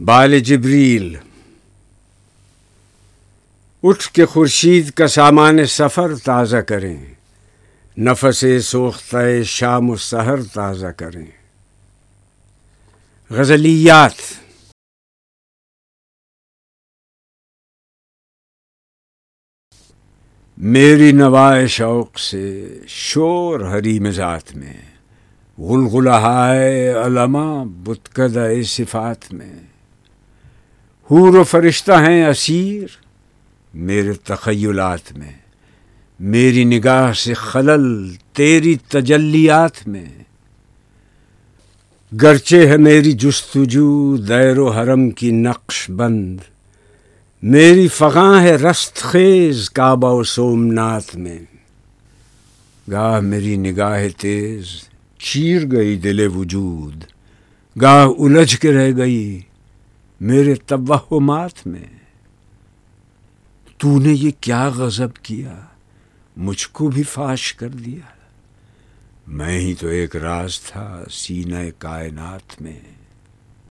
بال جبریل۔ اٹھ کے خورشید کا سامان سفر تازہ کریں۔ نفس سوختہ شام و سحر تازہ کریں۔ غزلیات۔ میری نوائے شوق سے شور ہری مزات میں، غلغلہائے علما بتکد صفات میں۔ حور و فرشتہ ہیں اسیر میرے تخیلات میں، میری نگاہ سے خلل تیری تجلیات میں۔ گرچہ ہے میری جستجو دیر و حرم کی نقش بند، میری فغاں ہے رست خیز کعبہ و سومنات میں۔ گاہ میری نگاہ تیز، چیر گئی دل وجود، گاہ الجھ کے رہ گئی میرے توہمات میں۔ تو نے یہ کیا غضب کیا، مجھ کو بھی فاش کر دیا۔ میں ہی تو ایک راز تھا سینہ کائنات میں۔